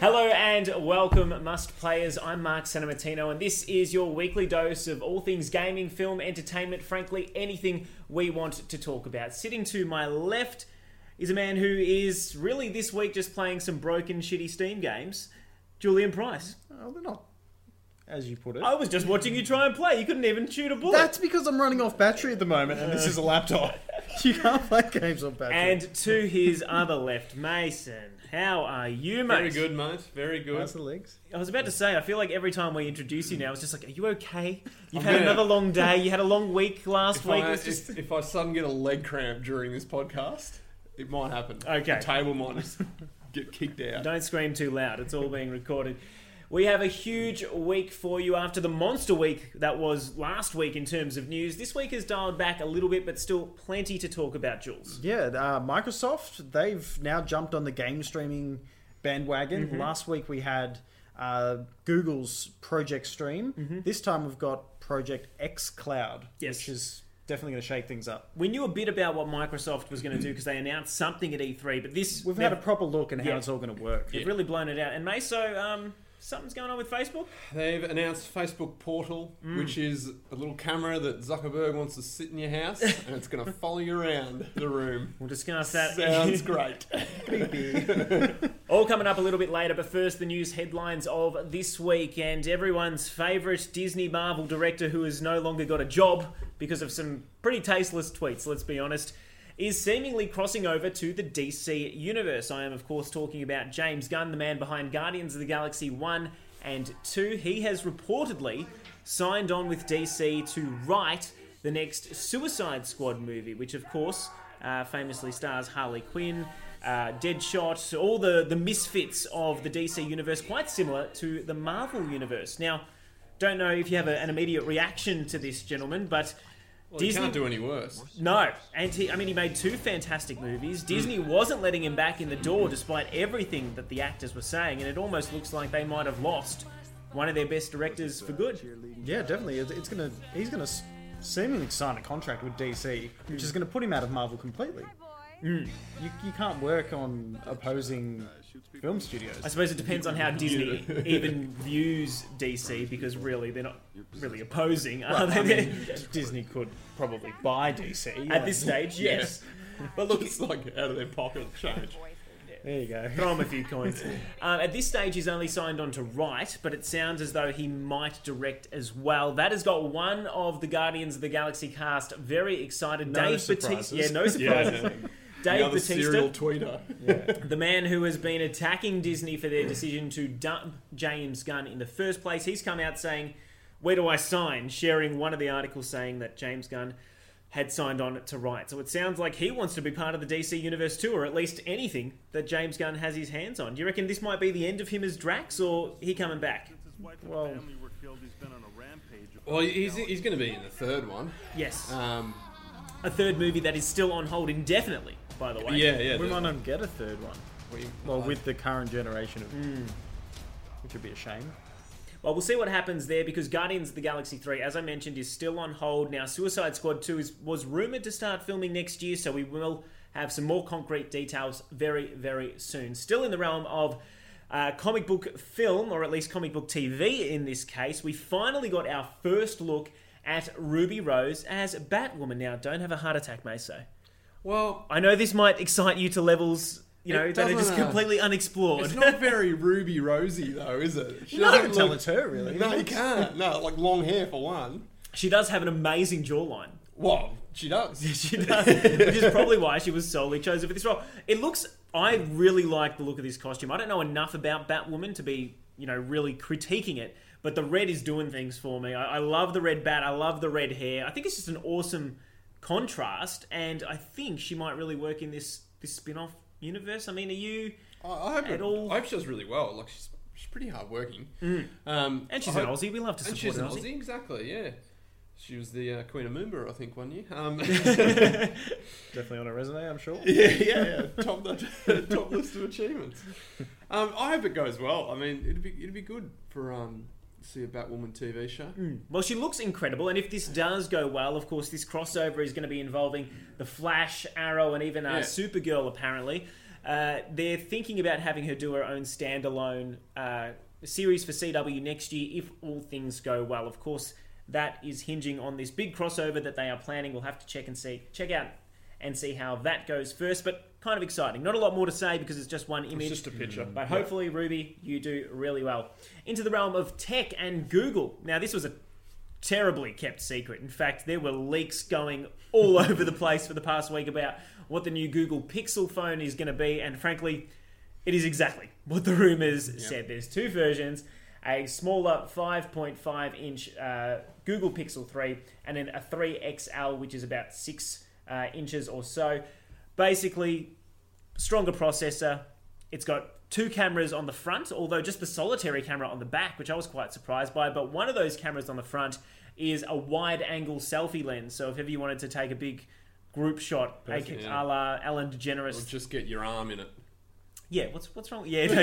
Hello and welcome, Must Players. I'm Mark Sanamatino, and this is your weekly dose of all things gaming, film, entertainment, frankly, anything we want to talk about. Sitting to my left is a man who is really this week just playing some broken, shitty Steam games, Julian Price. Oh, they're not, as you put it. I was just watching you try and play. You couldn't even shoot a bullet. That's because I'm running off battery at the moment, and this is a laptop. you can't play games on battery. and to his other left, Mason. How are you, mate? Very good, mate. Very good. How's the legs? I was about to say, I feel like every time we introduce you now, it's just like, are you okay? You've I'm had gonna- another long day. You had a long week last If week. I, It's just if, if I suddenly get a leg cramp during this podcast, it might happen. Okay. The table might just get kicked out. Don't scream too loud. It's all being recorded. We have a huge week for you after the monster week that was last week in terms of news. This week has dialed back a little bit, but still plenty to talk about, Jules. Yeah, uh, Microsoft, they've now jumped on the game streaming bandwagon. Mm-hmm. Last week we had uh, Google's Project Stream. This time we've got Project XCloud, Yes. which is definitely going to shake things up. We knew a bit about what Microsoft was going to do because they announced something at E3, but this We've had a proper look at how Yeah. it's all going to work. they've really blown it out. And Maso, um, something's going on with Facebook. They've announced Facebook Portal, Mm. which is a little camera that Zuckerberg wants to sit in your house, and it's going to follow you around the room. We'll discuss that. Sounds great. All coming up a little bit later, but first the news headlines of this week and everyone's favourite Disney Marvel director who has no longer got a job because of some pretty tasteless tweets, let's be honest, is seemingly crossing over to the DC universe. I am, of course, talking about James Gunn, the man behind Guardians of the Galaxy 1 and 2. He has reportedly signed on with DC to write the next Suicide Squad movie, which, of course, uh, famously stars Harley Quinn, uh, Deadshot, all the, the misfits of the DC universe, quite similar to the Marvel universe. Now, don't know if you have a, an immediate reaction to this, gentlemen, but Well, you can't do any worse. no, and he, I mean, he made two fantastic movies. Disney hmm. wasn't letting him back in the door despite everything that the actors were saying, and it almost looks like they might have lost one of their best directors for good. Yeah, definitely. It's it's gonna he's gonna seemingly sign a contract with DC, which is hmm. gonna put him out of Marvel completely. Hmm. You you can't work on opposing film studios. I suppose it depends on how Disney even views DC, because really they're not really opposing, are I they? mean, Disney could probably buy DC At this stage, yes. But look, It's like out of their pocket change. There you go. throw him a few coins. Um, at this stage, he's only signed on to write, but it sounds as though he might direct as well. That has got one of the Guardians of the Galaxy cast very excited. No Dave surprises. Bautista. Yeah, no surprises. Yeah. Dave the Bautista, serial tweeter. the man who has been attacking Disney for their decision to dump James Gunn in the first place, he's come out saying, Where do I sign? sharing one of the articles saying that James Gunn had signed on to write. So it sounds like he wants to be part of the DC universe too, or at least anything that James Gunn has his hands on. Do you reckon this might be the end of him as Drax, or he coming back? Well, Well, he's, he's going to be in the third one. Yes. Um, A third movie that is still on hold indefinitely, by the way. yeah, yeah. we might not get a third one. we- Well, with the current generation of, which would be a shame. Well, we'll see what happens there because Guardians of the Galaxy 3, as I mentioned, is still on hold. Now, Suicide Squad 2 is, was rumoured to start filming next year, so we will have some more concrete details very, very soon. Still in the realm of uh, comic book film, or at least comic book TV in this case, we finally got our first look at Ruby Rose as Batwoman. Now, don't have a heart attack, Maso. Well, I know this might excite you to levels, you know, It that are just doesn't, uh, completely unexplored. it's not very Ruby Rosy, though, is it? She You doesn't tell look- it's her, really. No, you can't. No, like long hair for one. she does have an amazing jawline. Well, she does. she does, which is probably why she was solely chosen for this role. It looks. I really like the look of this costume. I don't know enough about Batwoman to be, you know, really critiquing it, but the red is doing things for me. I, I love the red bat. I love the red hair. I think it's just an awesome contrast, and I think she might really work in this this spin-off universe. I mean, are you? I, I hope At it, all- I hope she does really well. Like she's she's pretty hard working. Um, And she's I an hope- Aussie. We love to And support she's an an Aussie. Aussie, exactly. Yeah, she was the uh, Queen of Moomba, I think, one year. Um, Definitely on her resume, I'm sure. yeah, yeah, yeah. Top the top list of achievements. Um, I hope it goes well. I mean, it'd be it'd be good for um, to see a Batwoman TV show. Well, she looks incredible, and if this does go well, of course, this crossover is going to be involving the Flash, Arrow, and even uh, Yeah. Supergirl, apparently. Uh, they're thinking about having her do her own standalone uh, series for CW next year if all things go well. Of course, that is hinging on this big crossover that they are planning. We'll have to check and see, check out and see how that goes first. But kind of exciting. Not a lot more to say because it's just one image. It's just a picture. But hopefully, Ruby, you do really well. Into the realm of tech and Google. Now, this was a terribly kept secret. In fact, there were leaks going all over the place for the past week about what the new Google Pixel phone is going to be, and frankly, it is exactly what the rumors said. There's two versions. A smaller 5.5 inch uh, Google Pixel 3 and then a 3XL, which is about 6 uh, inches or so. Basically, stronger processor. It's got two cameras on the front, although just the solitary camera on the back, which I was quite surprised by. But one of those cameras on the front is a wide angle selfie lens. So if ever you wanted to take a big group shot, Perfect, a yeah. la Ellen Or DeGeneres. just get your arm in it. Yeah, what's what's wrong? Yeah, no,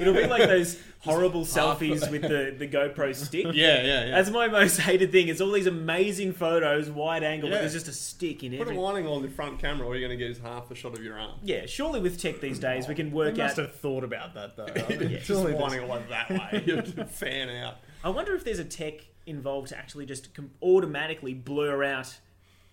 it'll be like those horrible selfies with the, the GoPro stick. Yeah, yeah, yeah. That's my most hated thing. It's all these amazing photos, wide angle, but Yeah. there's just a stick in it. Put every. a lining on the front camera, all you're going to get is half the shot of your arm. Yeah, surely with tech these days we can They work must out. have thought about that though. I mean, Yeah. Just surely this- lining it like that way. You have to fan out. I wonder if there's a tech involved to actually just com- automatically blur out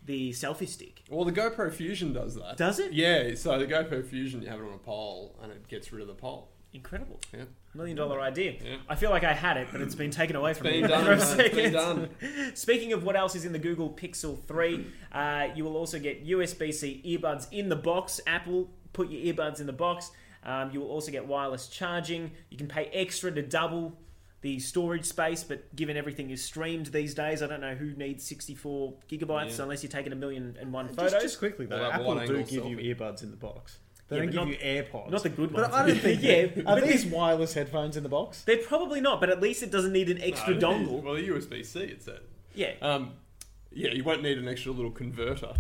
the selfie stick. Well, the GoPro Fusion does that. Does it? Yeah, so the GoPro Fusion, you have it on a pole and it gets rid of the pole. Incredible. Yeah. Million dollar idea. Yeah. I feel like I had it, but it's been taken away from me done, for a. It's been second. done. Speaking of what else is in the Google Pixel 3, uh, you will also get USB C earbuds in the box. Apple put your earbuds in the box. Um, you will also get wireless charging. You can pay extra to double the storage space, but given everything is streamed these days, I don't know who needs 64 gigabytes Yeah. unless you're taking a million and one Just, photos. just quickly though, Well, Apple wide do angle give you earbuds in the box. They Yeah, don't but give you AirPods. not the good ones. But I don't think. Yeah, Are but these wireless headphones in the box? They're probably not, but at least it doesn't need an extra No, dongle. Well, the USB C, it said. Yeah, Um, yeah, you won't need an extra little converter.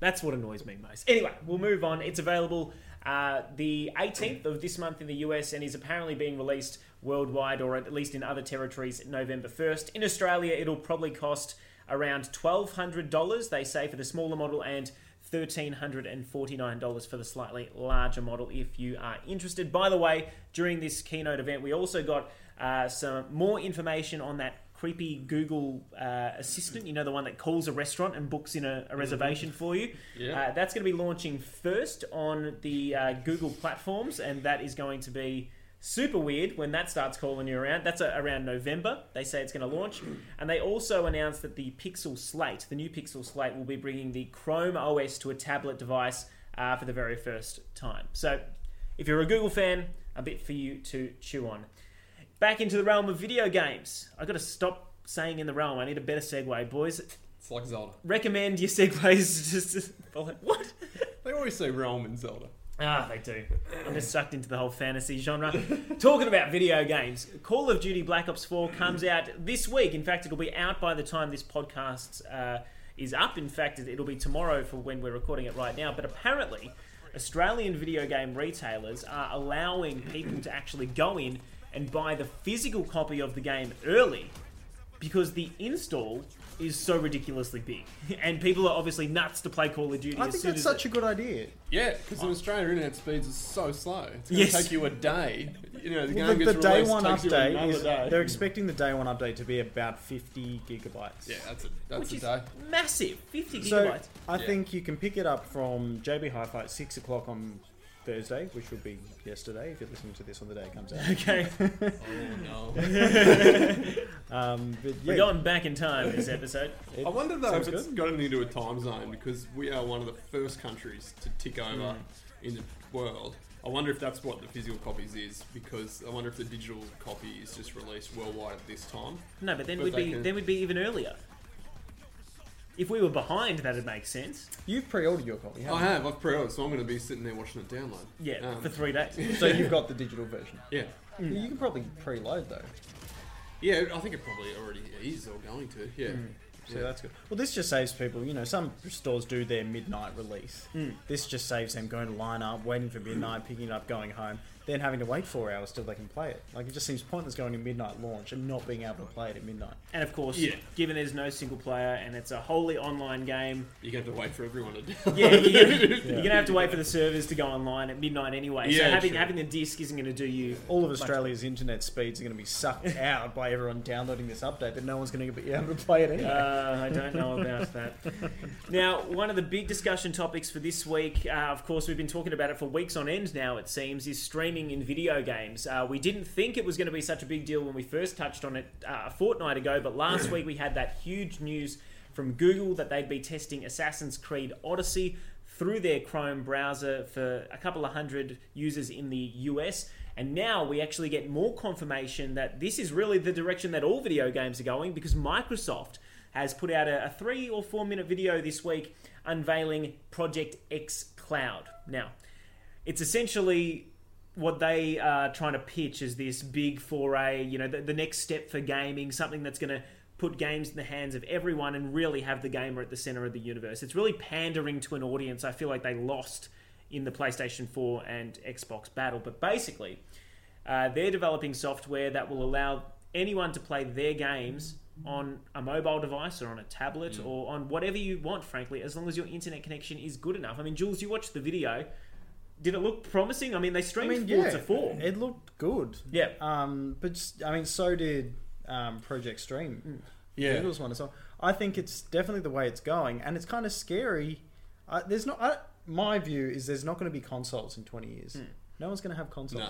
That's what annoys me most. Anyway, we'll move on. It's available uh, the 18th of this month in the US and is apparently being released worldwide or at least in other territories November 1st. In Australia, it'll probably cost around $1,200, they say, for the smaller model and $1,349 for the slightly larger model if you are interested. By the way, during this keynote event, we also got uh, some more information on that creepy Google uh, assistant, you know, the one that calls a restaurant and books in a, a reservation for you. Yeah. Uh, that's going to be launching first on the uh, Google platforms, and that is going to be super weird when that starts calling you around. That's uh around November. They say it's going to launch, and they also announced that the Pixel Slate, the new Pixel Slate, will be bringing the Chrome OS to a tablet device uh, for the very first time. So, if you're a Google fan, a bit for you to chew on. Back into the realm of video games. I got to stop saying in the realm. I need a better segue, boys. It's like Zelda. Recommend your segues just to follow. What? They always say realm in Zelda. Ah, they do. I'm just sucked into the whole fantasy genre. Talking about video games, Call of Duty Black Ops 4 comes out this week. In fact, it'll be out by the time this podcast uh, is up. In fact, it'll be tomorrow for when we're recording it right now. But apparently, Australian video game retailers are allowing people to actually go in and buy the physical copy of the game early because the install is so ridiculously big. And people are obviously nuts to play Call of Duty I as think soon that's as such it- a good idea. Yeah, because in oh. Australia, internet speeds are so slow. It's going to Yes. take you a day. You know, the game Well, the, gets the day released, one takes update another is day. they're expecting the day one update to be about 50 gigabytes. Yeah, that's a that's which a is day. massive, 50 So gigabytes. I Yeah. think you can pick it up from JB Hi-Fi at six o'clock on Thursday, which would be yesterday if you're listening to this on the day it comes out. Okay, Oh no. Um, but we're going back in time this episode. it I wonder though if sounds it's got anything to time zone because we are one of the first countries to tick over in the world. I wonder if that's what the physical copies is because I wonder if the digital copy is just released worldwide at this time. No, but then But we'd be can- then we'd be even earlier. If we were behind, that'd make sense. You've pre-ordered your copy, I haven't have. I've pre-ordered, so I'm going to be sitting there watching it download. Yeah, Um, for three days. you? So you've got the digital version. Yeah. You can probably preload though. Yeah, I think it probably already is or going to. Yeah. So Yeah. that's good. Well, this just saves people. You know, some stores do their midnight release. Mm. This just saves them going to line up, waiting for midnight, picking it up, going home. then having to wait four hours till they can play it. Like it just seems pointless going to midnight launch and not being able to play it at midnight. And of course, Yeah. given there's no single player and it's a wholly online game, You're going to have to wait for everyone to download. yeah, you're gonna, you're gonna have to wait for the servers to go online at midnight anyway. so Yeah, having true. having the disc isn't going to do you. All of Australia's internet speeds are going to be sucked out by everyone downloading this update, but no one's going to be able to play it anyway. Uh, I don't know about that. Now, one of the big discussion topics for this week, uh, of course, we've been talking about it for weeks on end now, it seems, is streaming in video games. Uh, we didn't think it was going to be such a big deal when we first touched on it uh, a fortnight ago, but last week we had that huge news from Google that they'd be testing Assassin's Creed Odyssey through their Chrome browser for a couple of hundred users in the US. And now we actually get more confirmation that this is really the direction that all video games are going because Microsoft has put out a, a three or four minute video this week unveiling Project X Cloud. Now, it's essentially what they are trying to pitch as this big foray, you know, the, the next step for gaming, something that's going to put games in the hands of everyone and really have the gamer at the center of the universe. It's really pandering to an audience I feel like they lost in the PlayStation 4 and Xbox battle. But basically, uh, they're developing software that will allow anyone to play their games on a mobile device or on a tablet or on whatever you want, frankly, as long as your internet connection is good enough. I mean, Jules, you watched the video. Did it look promising? I mean, they I streamed mean, Forza yeah, 4. it looked good. Yeah. Um, but just, I mean, so did um, Project Stream. Yeah. Google's one as well. I think it's definitely the way it's going, and it's kind of scary. Uh, there's not. I, my view is there's not going to be consoles in 20 years. No one's going to have consoles. No.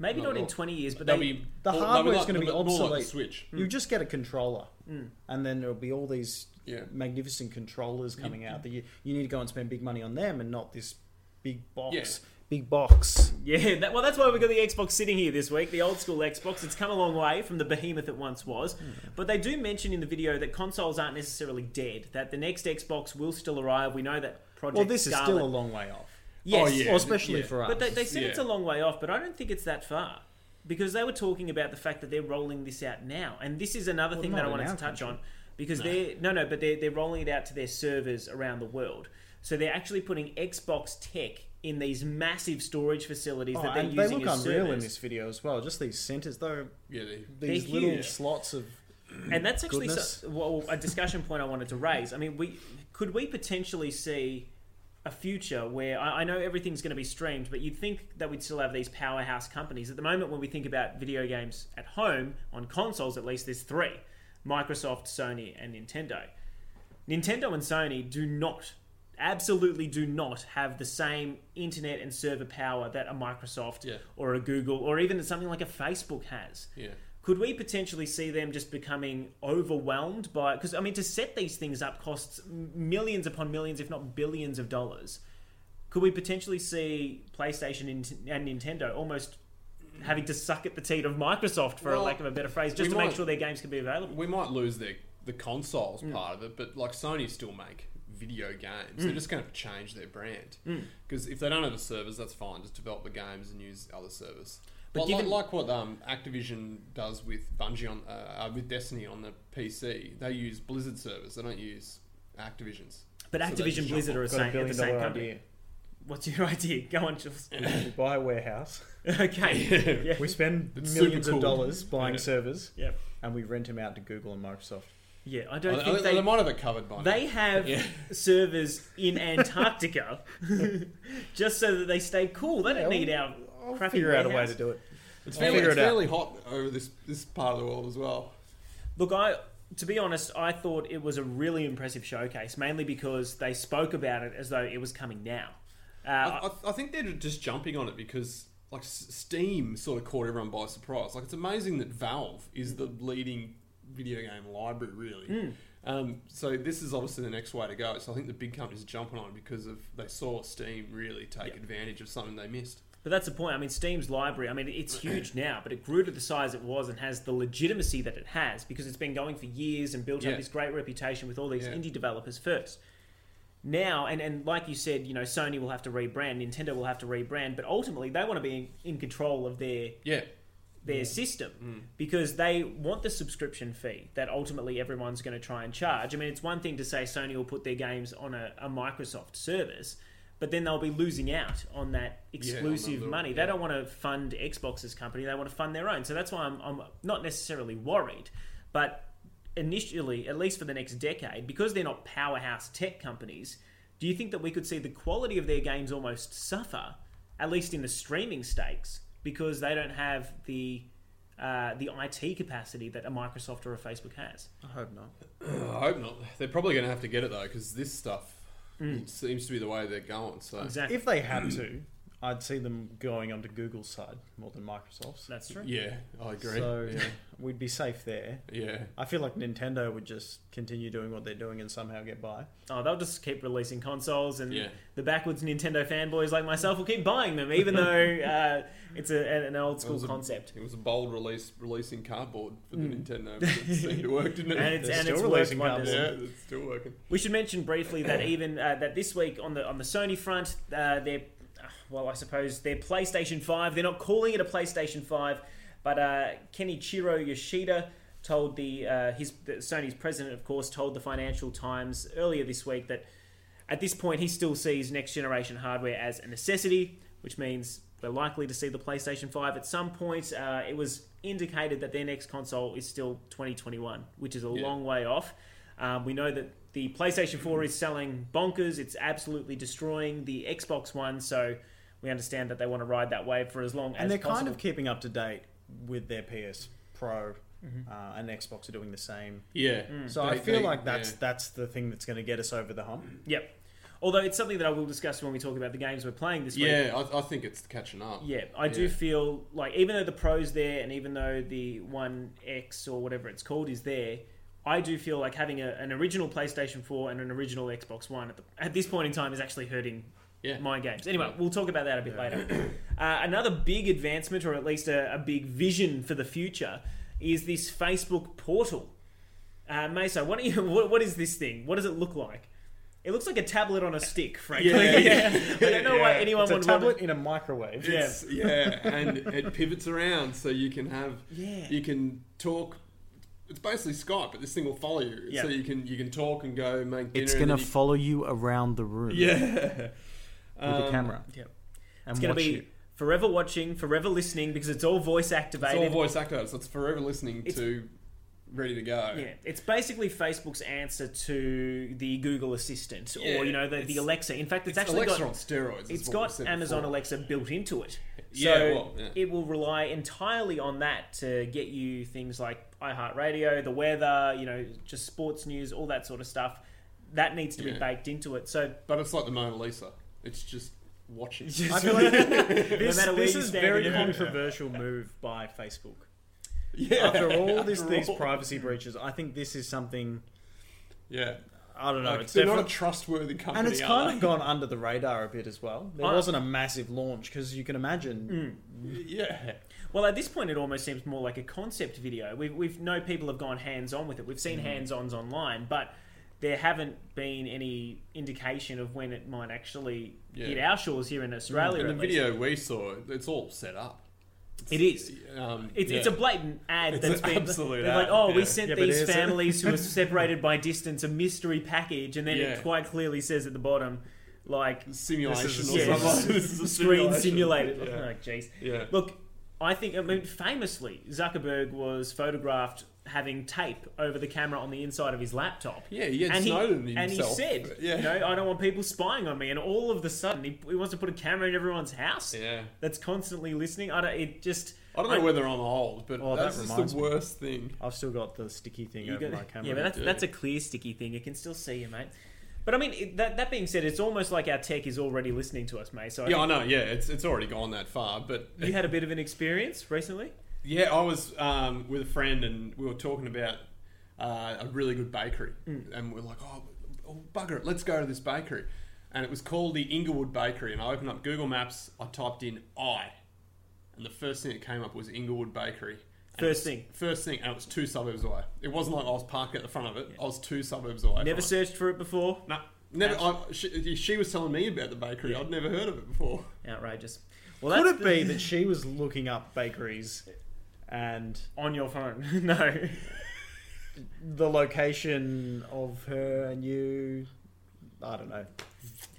Maybe Not not at in 20 years, but They'll be, The or- they'll gonna be more like the obsolete. Mm. You just get a controller, mm. and then there'll be all these Yeah. magnificent controllers coming out that you, you need to go and spend big money on them, and not this big box. Yeah. Big box. Yeah, that, well, that's why we've got the Xbox sitting here this week, the old school Xbox. It's come a long way from the behemoth it once was. Hmm. But they do mention in the video that consoles aren't necessarily dead, that the next Xbox will still arrive. We know that Project Well, this is still a long way off. Yes, Oh, yeah. Well, especially yeah. for us. But they, they said it's a Yeah. long way off, but I don't think it's that far. Because they were talking about the fact that they're rolling this out now. And this is another Well, thing that not I in wanted to our touch country. on. Because they're, no, no, but they're, they're rolling it out to their servers around the world. So they're actually putting Xbox tech in these massive storage facilities Oh, that they're and they using look as unreal servers. in this video as well. Just these centers, though. Yeah, they, These They're little huge. slots of. and that's actually Goodness. so, well, a discussion point I wanted to raise. I mean, we could we potentially see a future where I, I know everything's going to be streamed, but you'd think that we'd still have these powerhouse companies. At the moment, when we think about video games at home on consoles, at least there's three: Microsoft, Sony, and Nintendo. Nintendo and Sony do not, absolutely do not have the same internet and server power that a Microsoft Yeah. or a Google or even something like a Facebook has. yeah. Could we potentially see them just becoming overwhelmed by? Because I mean, to set these things up costs millions upon millions, if not billions of dollars. Could we potentially see PlayStation and Nintendo almost having to suck at the teat of Microsoft, for a lack of a better phrase, just to make sure their games can be available? We might lose the the consoles Mm. part of it, but like Sony still make video games. Mm. They're just going to change their brand because if they don't have the servers, that's fine. Just develop the games and use other servers. But But given- like, like what um, Activision does with Bungie on uh, uh, with Destiny on the PC, they use Blizzard servers. They don't use Activision's. But Activision just Blizzard are, jump the a same, at the same company. idea. What's your idea? Go on, Jules. We buy a warehouse. okay. yeah. We spend It's millions super of dollars buying Yeah. servers, Yeah. and we rent them out to Google and Microsoft. Yeah. I I, don't I think think they. they might have it covered by now. They have Yeah. servers in Antarctica just so that they stay cool. They don't Yeah, need we'll- our I'll crappy figure out a way warehouse. to do it. It's I'll fairly, figure it's it out. fairly hot over this this part of the world as well. Look, I to be honest, I thought it was a really impressive showcase, mainly because they spoke about it as though it was coming now. Uh, I, I, I think they're just jumping on it because like S- Steam sort of caught everyone by surprise. Like it's amazing that Valve is the leading video game library, really. Um, so this is obviously the next way to go. So I think the big companies are jumping on it because of they saw Steam really take advantage of something they missed. But that's the point. I mean, Steam's library, I mean, it's huge now, but it grew to the size it was and has the legitimacy that it has because it's been going for years and built Yeah. up this great reputation with all these Yeah. indie developers first. Now, and, and like you said, you know, Sony will have to rebrand, Nintendo will have to rebrand, but ultimately they want to be in, in control of their Yeah, their system Mm. because they want the subscription fee that ultimately everyone's going to try and charge. I mean, it's one thing to say Sony will put their games on a, a Microsoft service, but then they'll be losing out on that exclusive little- money. yeah. They don't want to fund Xbox's company; they want to fund their own. So that's why I'm, I'm not necessarily worried, but initially, at least for the next decade, because they're not powerhouse tech companies, do you think that we could see the quality of their games almost suffer, at least in the streaming stakes, because they don't have the uh, the IT capacity that a Microsoft or a Facebook has? I hope not. I hope not. They're probably going to have to get it though, because this stuff Mm. it seems to be the way they're going. So Exactly. If they had to, I'd see them going onto Google's side more than Microsoft's. That's true. yeah, I agree. So yeah, we'd be safe there. yeah. I feel like Nintendo would just continue doing what they're doing and somehow get by. Oh, they'll just keep releasing consoles, and Yeah. the backwards Nintendo fanboys like myself will keep buying them, even though uh, it's a, an old school was a- concept. It was a bold release, releasing cardboard for the Nintendo. But it seemed to work, didn't it? And it's They're and still it's releasing cardboard. yeah, it's still working. We should mention briefly that even uh, that this week on the on the Sony front, uh, they're well, I suppose their PlayStation Five. They're not calling it a PlayStation Five, but uh, Kenichiro Yoshida told the uh, his the, Sony's president, of course, told the Financial Times earlier this week that at this point he still sees next generation hardware as a necessity, which means we're likely to see the PlayStation Five at some point. Uh, it was indicated that their next console is still 2021, which is a Yeah. long way off. Um, we know that the PlayStation 4 is selling bonkers. It's absolutely destroying the Xbox One. So we understand that they want to ride that wave for as long as And they're possible. kind of keeping up to date with their PS Pro, uh, and Xbox are doing the same. Yeah. So They- I feel they- like that's yeah. that's the thing that's going to get us over the hump. Yep. Although it's something that I will discuss when we talk about the games we're playing this week. Yeah, I, I think it's catching up. Yeah, I do Yeah. feel like even though the Pro's there and even though the One X or whatever it's called is there, I do feel like having a, an original PlayStation 4 and an original Xbox One at, the, at this point in time is actually hurting Yeah. my games. Anyway, we'll talk about that a bit later. Uh, another big advancement, or at least a, a big vision for the future, is this Facebook portal. Uh, Maso, what, you, what, what is this thing? What does it look like? It looks like a tablet on a stick, frankly. Yeah, yeah. I don't know why anyone It's a would tablet want in a microwave. Yeah. It's, yeah, and it pivots around so you can have Yeah. you can talk. It's basically Skype, but this thing will follow you, Yeah. so you can you can talk and go make dinner. It's going to you- follow you around the room yeah, with a Um, camera. Yeah. And It's going to be you. forever watching, forever listening because it's all voice It's activated. all voice activated, so it's forever listening It's- to, ready to go. Yeah, it's basically Facebook's answer to the Google Assistant Yeah, or you know the, the Alexa. In fact, it's, It's actually Alexa got on steroids. It's got Amazon before. Alexa built into it. So Yeah, well, yeah. it will rely entirely on that to get you things like iHeartRadio, the weather, you know, just sports news, all that sort of stuff. That needs to be baked into it. So But it's like the Mona Lisa. It's just watching. I feel like this, matter where this you is stand very in it. controversial move by Facebook. yeah. After all this, After these privacy breaches, I think this is something. Yeah. I don't know. Like, it's they're not a trustworthy company. and it's kind of gone under the radar a bit as well. There I- wasn't a massive launch because you can imagine. Yeah. Well, at this point, it almost seems more like a concept video. We've, we've know people have gone hands on with it. We've seen Mm-hmm. hands ons online, but there haven't been any indication of when it might actually Yeah. hit our shores here in Australia. In the video we saw, it's all set up. It is. Um, It's, it's a blatant ad It's that's an been absolute they're like, ad, oh, we sent Yeah, these families who are separated by distance a mystery package, and then Yeah. it quite clearly says at the bottom, like simulation or something. This a screen simulated. Yeah. Like, jeez. yeah. Look, I think, I mean, famously, Zuckerberg was photographed having tape over the camera on the inside of his laptop. Yeah, he had and he, Snowden and he said, Yeah. you know, I don't want people spying on me. And all of a sudden, he, he wants to put a camera in everyone's house Yeah. that's constantly listening. I don't, it just... I don't know whether I'm old, but Oh, that that's just reminds the me. worst thing. I've still got the sticky thing You over got- my camera. yeah, but that's, Yeah. that's a clear sticky thing. You can still see you, mate. But I mean, it, that, that being said, it's almost like our tech is already listening to us, mate. So I Yeah, I know. Yeah, it's it's already gone that far, but you had a bit of an experience recently. Yeah, I was um, with a friend and we were talking about uh, a really good bakery, and we're like, oh, oh, bugger it, let's go to this bakery, and it was called the Inglewood Bakery, and I opened up Google Maps, I typed in I, and the first thing that came up was Inglewood Bakery. And First thing. First thing, and it was two suburbs away. It wasn't like I was parked at the front of it. I was two suburbs away. Never from it. searched for it before. No, never. I, she, she was telling me about the bakery. I'd never heard of it before. Outrageous. Well, Could that's it be that she was looking up bakeries and on your phone? no. the location of her and you? I don't know.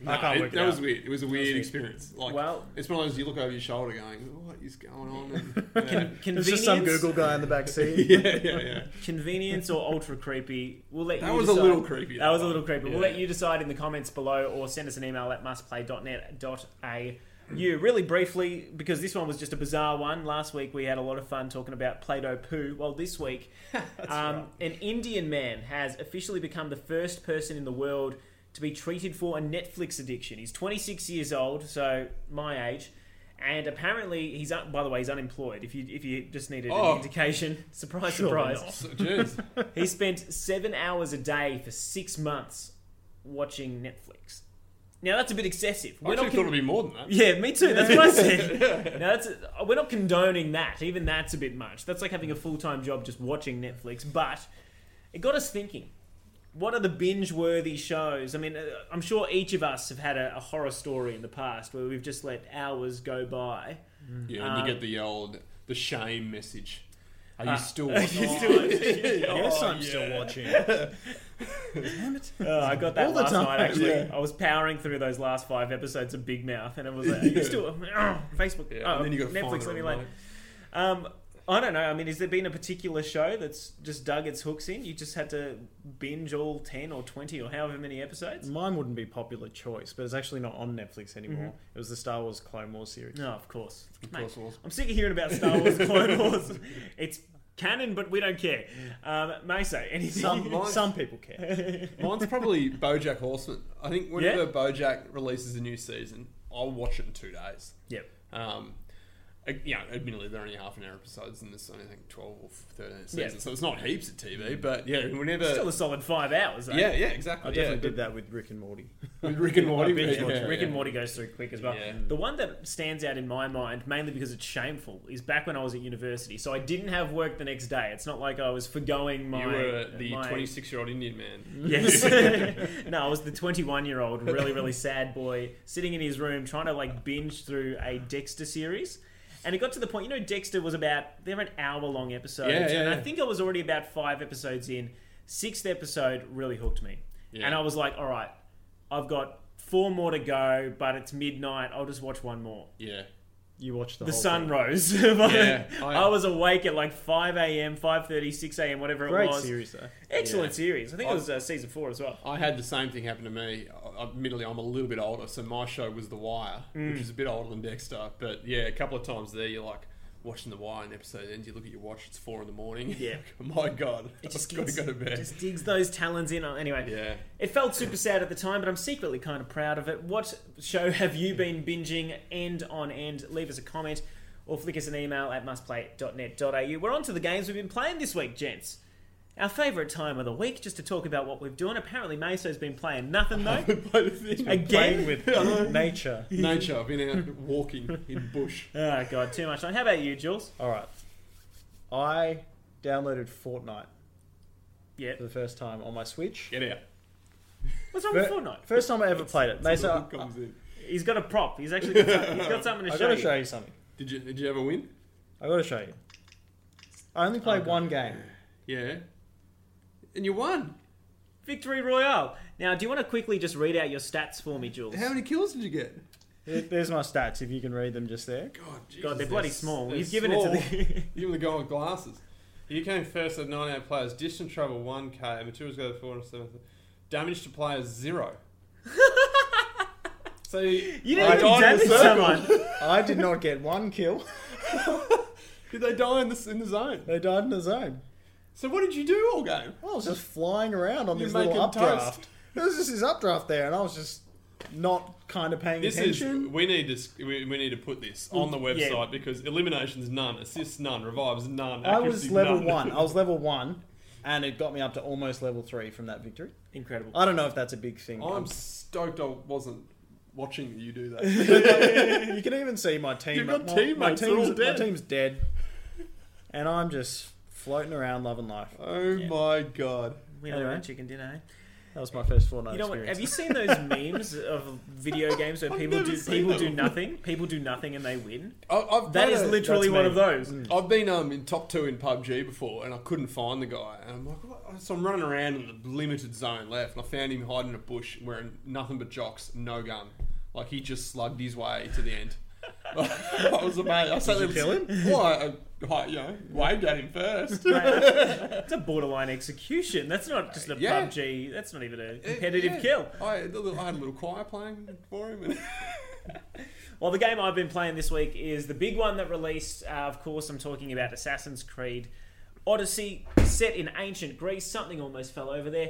No, I can't it- work it that was weird. It was a weird weird. experience. Like, Well- it's one of those you look over your shoulder going, "What is going on?" And, yeah. There's just some Google guy in the back seat. yeah, yeah, yeah. convenience or ultra creepy. We'll let That you was a little creepy. That was a little creepy. We'll let you decide in the comments below or send us an email at mustplay.net.au. Really briefly, because this one was just a bizarre one. Last week we had a lot of fun talking about Play Doh poo. Well, this week, um, an Indian man has officially become the first person in the world to be treated for a Netflix addiction. He's 26 years old, so my age. And apparently, he's un- by the way he's unemployed. If you if you just needed Oh. an indication, surprise, surprise. So, Jeez. He spent seven hours a day for six months watching Netflix. Now that's a bit excessive. I actually not thought it'd be more than that. yeah, me too. That's what I said. now that's we're not condoning that. Even that's a bit much. That's like having a full time job just watching Netflix. But it got us thinking. What are the binge-worthy shows? I mean, uh, I'm sure each of us have had a, a horror story in the past where we've just let hours go by. Yeah, and Um, you get the old the shame message. Are you Uh, still are watching? you still watching? Yes, Oh, I'm yeah. still watching. Damn it. Oh, I got that All the last time, night. Actually, yeah. I was powering through those last five episodes of Big Mouth, and it was like, you still oh, Facebook, Yeah, oh, and then you got Netflix. Let me like, um, I don't know. I mean, has there been a particular show that's just dug its hooks in? You just had to binge all ten or twenty or however many episodes. Mine wouldn't be popular choice, but it's actually not on Netflix anymore. Mhm. It was the Star Wars Clone Wars series. No, of course. Of Mate, course it was. I'm sick of hearing about Star Wars Clone Wars. It's canon, but we don't care. Um, Maso, anything? Some, Mine's- some people care. Mine's probably BoJack Horseman. I think whenever BoJack releases a new season, I'll watch it in two days. Yep. Um, uh, you know, admittedly, they're only half an hour episodes, and there's only I think twelve or thirteen seasons, Yeah. so it's not heaps of TV. But yeah, whenever Still a solid five hours. Though. yeah, yeah, exactly. I definitely yeah, did that with Rick and Morty. with Rick and Morty. I yeah, yeah, Rick yeah. and Morty goes through quick as well. Yeah. The one that stands out in my mind, mainly because it's shameful, is back when I was at university. So I didn't have work the next day. It's not like I was forgoing my. You were the my- 26 year old Indian man. Yes. no, I was the 21 year old, really, really sad boy, sitting in his room trying to like binge through a Dexter series. And it got to the point, you know, Dexter was about, they're an hour long episodes. Yeah, yeah, and I think I was already about five episodes in. Sixth episode really hooked me. Yeah. And I was like, all right, I've got four more to go, but it's midnight. I'll just watch one more. Yeah. You watched the, The sun thing. rose. Yeah, I, I- was awake at like 5 a.m., 5.30, 6 a.m., whatever it Great was. series though. Excellent Yeah. series. I think it was uh, season four as well. I had the same thing happen to me. I- Admittedly, I'm a little bit older, so my show was The Wire, Mm. which is a bit older than Dexter. But yeah, a couple of times there, you're like watching The Wire, and episode ends, you look at your watch, it's four in the morning. Yeah. my God, It just got to go to bed. Just digs those talons in. Anyway, Yeah. it felt super sad at the time, but I'm secretly kind of proud of it. What show have you been binging end on end? Leave us a comment or flick us an email at mustplay.net.au. We're on to the games we've been playing this week, gents. Our favourite time of the week, just to talk about what we've done. Apparently, Maso's been playing nothing though. Playing Again? with oh. nature. Nature. I've been out walking in bush. Oh god, too much time. How about you, Jules? All right. I downloaded Fortnite Yeah. for the first time on my Switch. Get out. What's wrong with Fir- Fortnite? First time I ever played it. That's Maso, where comes in. He's got a prop. He's actually got, some- he's got something to I show gotta you. show you something. Did you Did you ever win? I gotta show you. I only played Okay. one game. Yeah. And you won. Victory Royale. Now, do you want to quickly just read out your stats for me, Jules? How many kills did you get? There- There's my stats. If you can read them just there. God, Jesus, God, they're bloody small. they're You've given it to the. Even the guy with glasses. You came first at 98 players. Distance travel 1k. Materials go to 407. Damage to players 0. so you, You they didn't even died in damage the circle. someone. I did not get one kill. Did they die in the, in the zone? They died in the zone. So what did you do all game? I was just flying around on You're this little making updraft. toast. There was just this updraft there, and I was just not kind of paying This attention. is we need to s- we, we need to put this on the mm, Yeah. website because eliminations none, assists none, revives none. I was level none. one. I was level one, and it got me up to almost level three from that victory. Incredible. I don't know if that's a big thing. I'm stoked I wasn't watching you do that. you can even see my team. You've got my, teammates, my they're team's, all dead. My team's dead, and I'm just floating around loving life. oh Yeah. my god. We had Anyway. our chicken dinner. Eh? That was my first Fortnite You know what? experience. Have you seen those memes of video games where I've people never do seen people do them. nothing, people do nothing and they win? I, I've That played is a- literally that's one me. of those. Mm. I've been um, in top two in PUBG before, and I couldn't find the guy. And I'm like, what? so I'm running around in the limited zone left, and I found him hiding in a bush, wearing nothing but jocks, no gun. Like he just slugged his way to the end. I was amazed. I sat you there- kill him? Well, I, I, you know, waved at him first. It's a borderline execution. That's not just a Yeah. PUBG. That's not even a competitive Yeah. kill. I, had a little- I had a little choir playing for him. And Well, the game I've been playing this week is the big one that released. Uh, of course, I'm talking about Assassin's Creed Odyssey, set in ancient Greece. Something almost fell over there.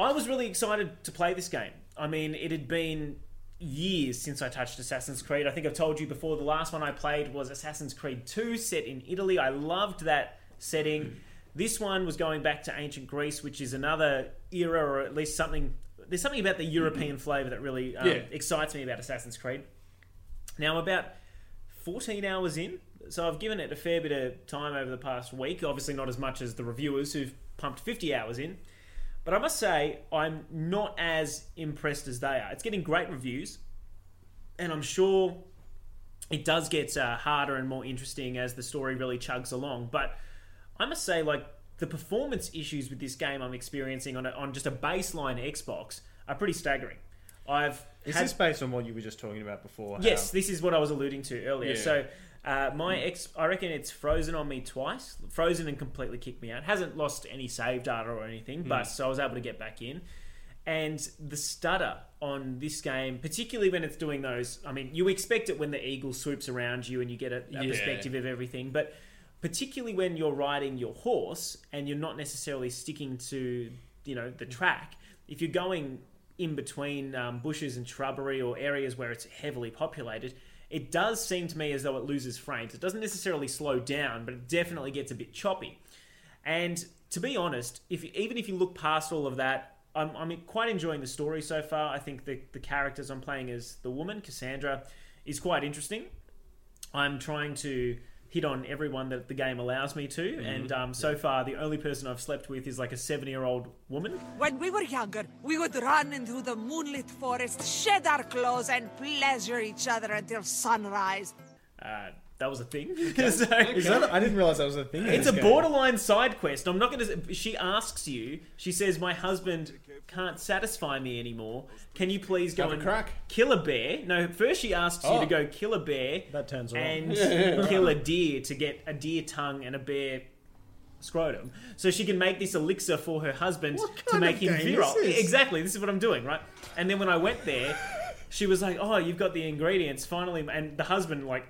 I was really excited to play this game. I mean, it had been years since I touched Assassin's Creed. I think I've told you before, the last one I played was Assassin's Creed 2, set in Italy. I loved that setting. This one was going back to ancient Greece, which is another era, or at least something. There's something about the European flavour that really um, Yeah. excites me about Assassin's Creed. Now I'm about 14 hours in, so I've given it a fair bit of time over the past week. Obviously, not as much as the reviewers who've pumped 50 hours in. But I must say, I'm not as impressed as they are. It's getting great reviews, and I'm sure it does get uh, harder and more interesting as the story really chugs along. But I must say, like, the performance issues with this game I'm experiencing on, a, on just a baseline Xbox are pretty staggering. I've Is had this based on what you were just talking about before? Yes, how- this is what I was alluding to earlier. Yeah. So uh, my ex, I reckon it's frozen on me twice, frozen and completely kicked me out. Hasn't lost any save data or anything, but so I was able to get back in. And the stutter on this game, particularly when it's doing those, I mean, you expect it when the eagle swoops around you and you get a, a Yeah. perspective of everything, but particularly when you're riding your horse and you're not necessarily sticking to, you know, the track. If you're going in between um, bushes and shrubbery or areas where it's heavily populated, it does seem to me as though it loses frames. It doesn't necessarily slow down, but it definitely gets a bit choppy. And to be honest, if even if you look past all of that, I'm, I'm quite enjoying the story so far. I think the, the characters I'm playing as the woman, Kassandra, is quite interesting. I'm trying to hit on everyone that the game allows me to, and um, so far the only person I've slept with is like a seven year old woman. When we were younger, we would run into the moonlit forest, shed our clothes, and pleasure each other until sunrise. Uh, that was a thing. so, Is that, I didn't realize that was a thing. in It's this a game. borderline side quest. I'm not going to. She asks you. She says, "My husband can't satisfy me anymore. Can you please go Have a and crack." kill a bear?" No, first she asks you Oh. to go kill a bear That turns on. and kill a deer to get a deer tongue and a bear scrotum, so she can make this elixir for her husband What to kind make of him game is virile. this? Exactly. This is what I'm doing, right? And then when I went there, she was like, "Oh, you've got the ingredients finally," and the husband like,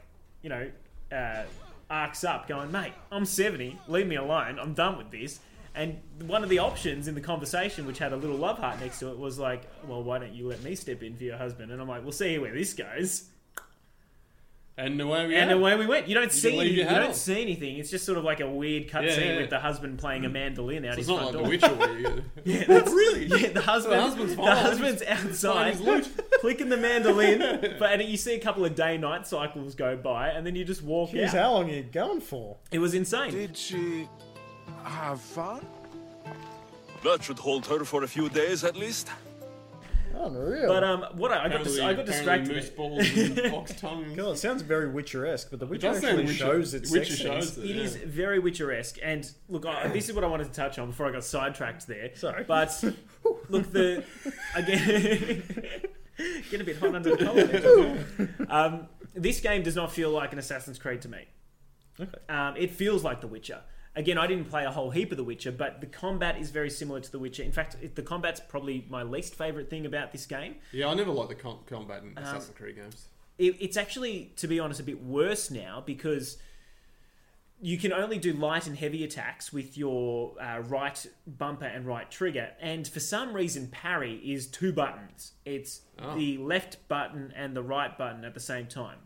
you know, uh, arcs up, going, "Mate, I'm 70. Leave me alone. I'm done with this." And one of the options in the conversation, which had a little love heart next to it, was like, "Well, why don't you let me step in for your husband?" And I'm like, "We'll see where this goes." And away we And go. away we went. You don't see leave anything. You don't see anything. It's just sort of like a weird cutscene Yeah, yeah. with the husband playing a mm. mandolin out So his it's not front like door. The Witcher where Yeah, oh, that's really. Yeah, the husband. The husband's the husband's outside, clicking the mandolin, but and you see a couple of day-night cycles go by, and then you just walk Jeez, out. how long are you going for? It was insane. Did she have fun? That should hold her for a few days at least. Unreal. But um, what I, I got, dis- I got distracted. Moose balls and fox tongues. God, it sounds very Witcher-esque, but the Witcher does sound actually Witcher- shows its Witcher sex shows scenes. it. It yeah. is very Witcher-esque, and look, I, this is what I wanted to touch on before I got sidetracked there. Sorry. but look, the again, get a bit hot under the collar. there, um, this game does not feel like an Assassin's Creed to me. Okay. Um, it feels like The Witcher. Again, I didn't play a whole heap of The Witcher, but the combat is very similar to The Witcher. In fact, it, the combat's probably my least favorite thing about this game. Yeah, I never liked the com- combat in Assassin's Creed games. It, it's actually, to be honest, a bit worse now because you can only do light and heavy attacks with your uh, right bumper and right trigger, and for some reason, parry is two buttons. It's Oh. the left button and the right button at the same time.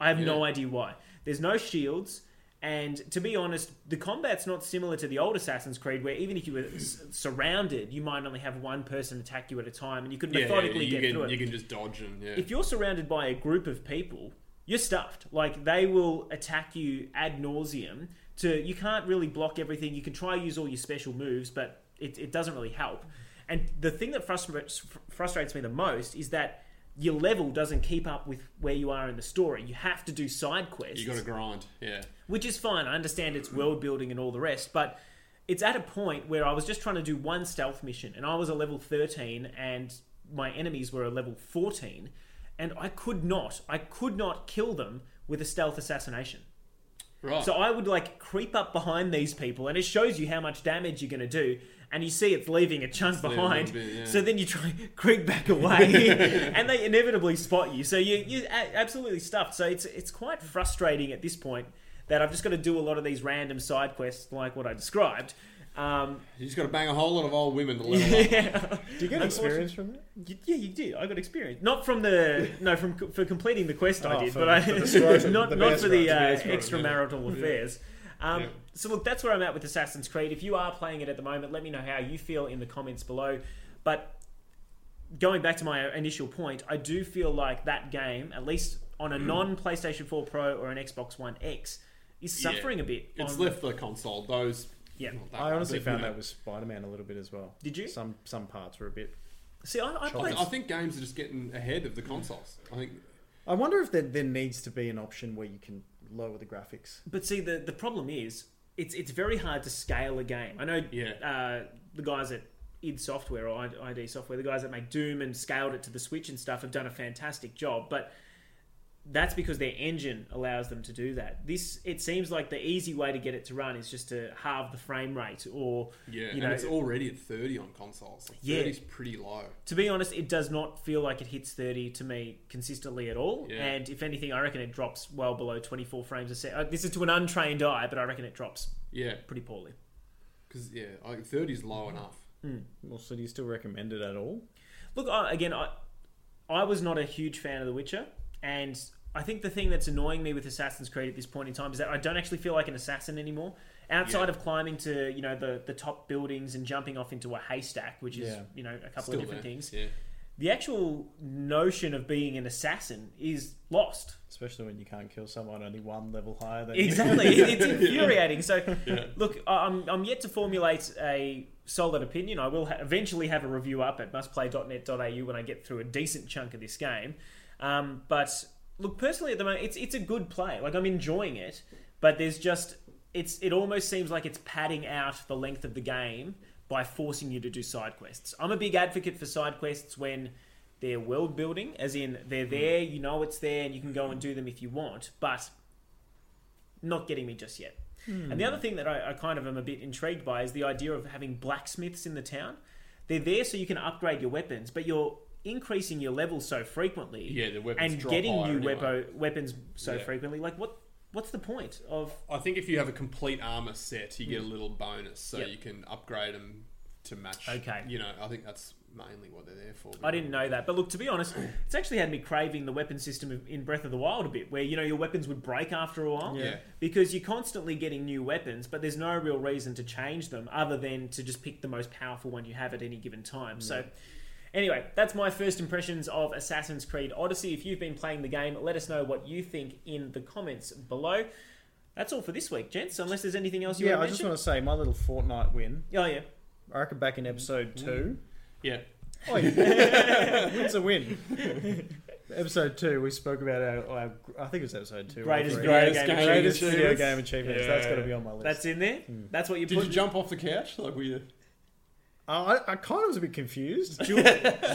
I have no idea why. There's no shields, and to be honest, the combat's not similar to the old Assassin's Creed, where even if you were s- surrounded, you might only have one person attack you at a time, and you could Yeah, yeah, methodically you get can through it you can just dodge and yeah. if you're surrounded by a group of people, you're stuffed. Like they will attack you ad nauseum. To you can't really block everything. You can try to use all your special moves, but it, it doesn't really help. And the thing that frustrates frustrates me the most is that your level doesn't keep up with where you are in the story. You have to do side quests You got to grind. Yeah. which is fine. I understand it's world building and all the rest, but it's at a point where I was just trying to do one stealth mission, and I was a level thirteen, and my enemies were a level fourteen, and I could not, I could not kill them with a stealth assassination. Right. So I would like creep up behind these people, and it shows you how much damage you're going to do. And you see it's leaving a chunk leaving a behind. little bit, yeah. So then you try and creep back away, and they inevitably spot you. So you you absolutely stuffed. So it's it's quite frustrating at this point that I've just got to do a lot of these random side quests like what I described. Um, you just got to bang a whole lot of old women to level up. yeah, Do you get experience from that? You- yeah, you did. I got experience. Not from the no from for completing the quest I Oh, did, for- but I the not the not for the scrotum. uh, Bear scrotum, yeah. extramarital affairs. Um, Yeah. So look, that's where I'm at with Assassin's Creed. If you are playing it at the moment, let me know how you feel in the comments below. But going back to my initial point, I do feel like that game, at least on a hmm. non PlayStation 4 Pro or an Xbox One X, is Yeah. suffering a bit. It's on- left the console. Those. Yeah. not that I honestly but, found you know, that with Spider Man a little bit as well. Did you? Some some parts were a bit. See, I, I I, played. I think games are just getting ahead of the consoles. I think. I wonder if there, there needs to be an option where you can lower the graphics. But see, the the problem is, it's it's very hard to scale a game. I know Yeah. uh, the guys at id Software or ID ID Software, the guys that make Doom and scaled it to the Switch and stuff, have done a fantastic job. But that's because their engine allows them to do that. This it seems like the easy way to get it to run is just to halve the frame rate, or Yeah, you and know, it's already at 30 on consoles. Like, Yeah. 30's pretty low. to be honest, it does not feel like it hits 30 to me consistently at all. Yeah. And if anything, I reckon it drops well below 24 frames a second. This is to an untrained eye, but I reckon it drops Yeah, pretty poorly. because yeah, like 30's low enough. Mm. Well, so do you still recommend it at all? Look, I, again, I, I was not a huge fan of The Witcher, and I think the thing that's annoying me with Assassin's Creed at this point in time is that I don't actually feel like an assassin anymore. Outside Yeah. of climbing to you know the the top buildings and jumping off into a haystack, which is Yeah. you know a couple Still of different there. things, Yeah, the actual notion of being an assassin is lost. Especially when you can't kill someone only one level higher than you. Exactly, it's infuriating. So, look, I'm I'm yet to formulate a solid opinion. I will ha- eventually have a review up at mustplay.net.au when I get through a decent chunk of this game. Um, but look, personally, at the moment, it's it's a good play. Like I'm enjoying it, but there's just it's it almost seems like it's padding out the length of the game by forcing you to do side quests. I'm a big advocate for side quests when they're world building, as in they're there, you know it's there, and you can go and do them if you want. But not getting me just yet. And the other thing that I, I kind of am a bit intrigued by is the idea of having blacksmiths in the town. They're there so you can upgrade your weapons, but you're increasing your level so frequently. Yeah, the weapons and drop getting higher new anyway. wepo- weapons so Yeah. frequently. Like what? What's the point of? I think if you have a complete armor set, you get a mm. little bonus, so Yep. you can upgrade them to match. Okay. You know, I think that's mainly what they're there for. I didn't know that, but look, to be honest, it's actually had me craving the weapon system in Breath of the Wild a bit, where you know your weapons would break after a while. Yeah. because you're constantly getting new weapons, but there's no real reason to change them other than to just pick the most powerful one you have at any given time. So, anyway, that's my first impressions of Assassin's Creed Odyssey. If you've been playing the game, let us know what you think in the comments below. That's all for this week, gents. Unless there's anything else you want mentioned. Yeah, I want to just mention. want to say my little Fortnite win. Oh yeah, I reckon back in episode mm-hmm. two. Yeah. Oh, yeah. win's a win. episode two, we spoke about our, our I think it was episode two. or Greatest three. video Greatest game game Greatest video game achievements. Yeah. That's got to be on my list. That's in there. Mm. That's what you Did put. you jump off the couch? Like we? Uh, I, I kind of was a bit confused. Jules,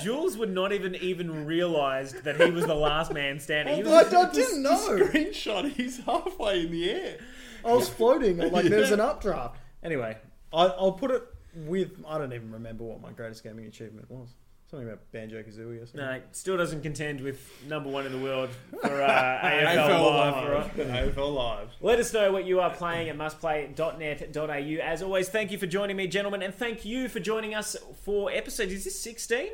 Jules would not even even realised that he was the last man standing. He I, was, I didn't know. Screenshot. He's halfway in the air. I was floating like there's an updraft. Anyway, I, I'll put it with. I don't even remember what my greatest gaming achievement was. Something about Banjo Kazooie or something. No, it still doesn't contend with number one in the world for uh, AFL, Live. Live. right? AFL Live. Let us know what you are playing at mustplay.net.au. As always, thank you for joining me, gentlemen, and thank you for joining us for episode. Is this 16?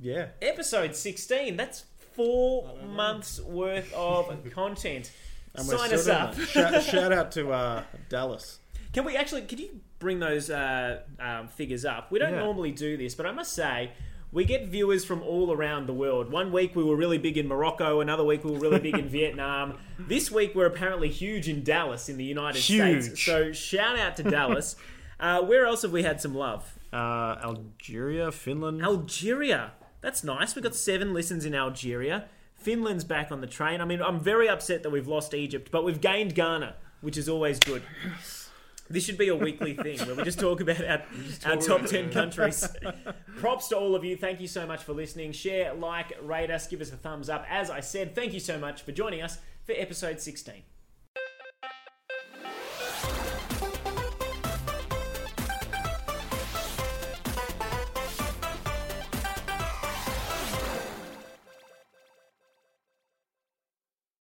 Yeah. Episode 16. That's four months worth of content. And Sign us up. Shout, shout out to uh, Dallas. Can we actually? Can you bring those uh, um, figures up? We don't Yeah. normally do this, but I must say. We get viewers from all around the world. One week we were really big in Morocco, another week we were really big in Vietnam. This week we're apparently huge in Dallas in the United Huge. States. So shout out to Dallas. Uh, where else have we had some love? Uh, Algeria, Finland. Algeria. That's nice. We've got seven listens in Algeria. Finland's back on the train. I mean, I'm very upset that we've lost Egypt, but we've gained Ghana, which is always good. This should be a weekly thing where we just talk about our, our top 10 countries. Props to all of you. Thank you so much for listening. Share, like, rate us, give us a thumbs up. As I said, thank you so much for joining us for episode 16.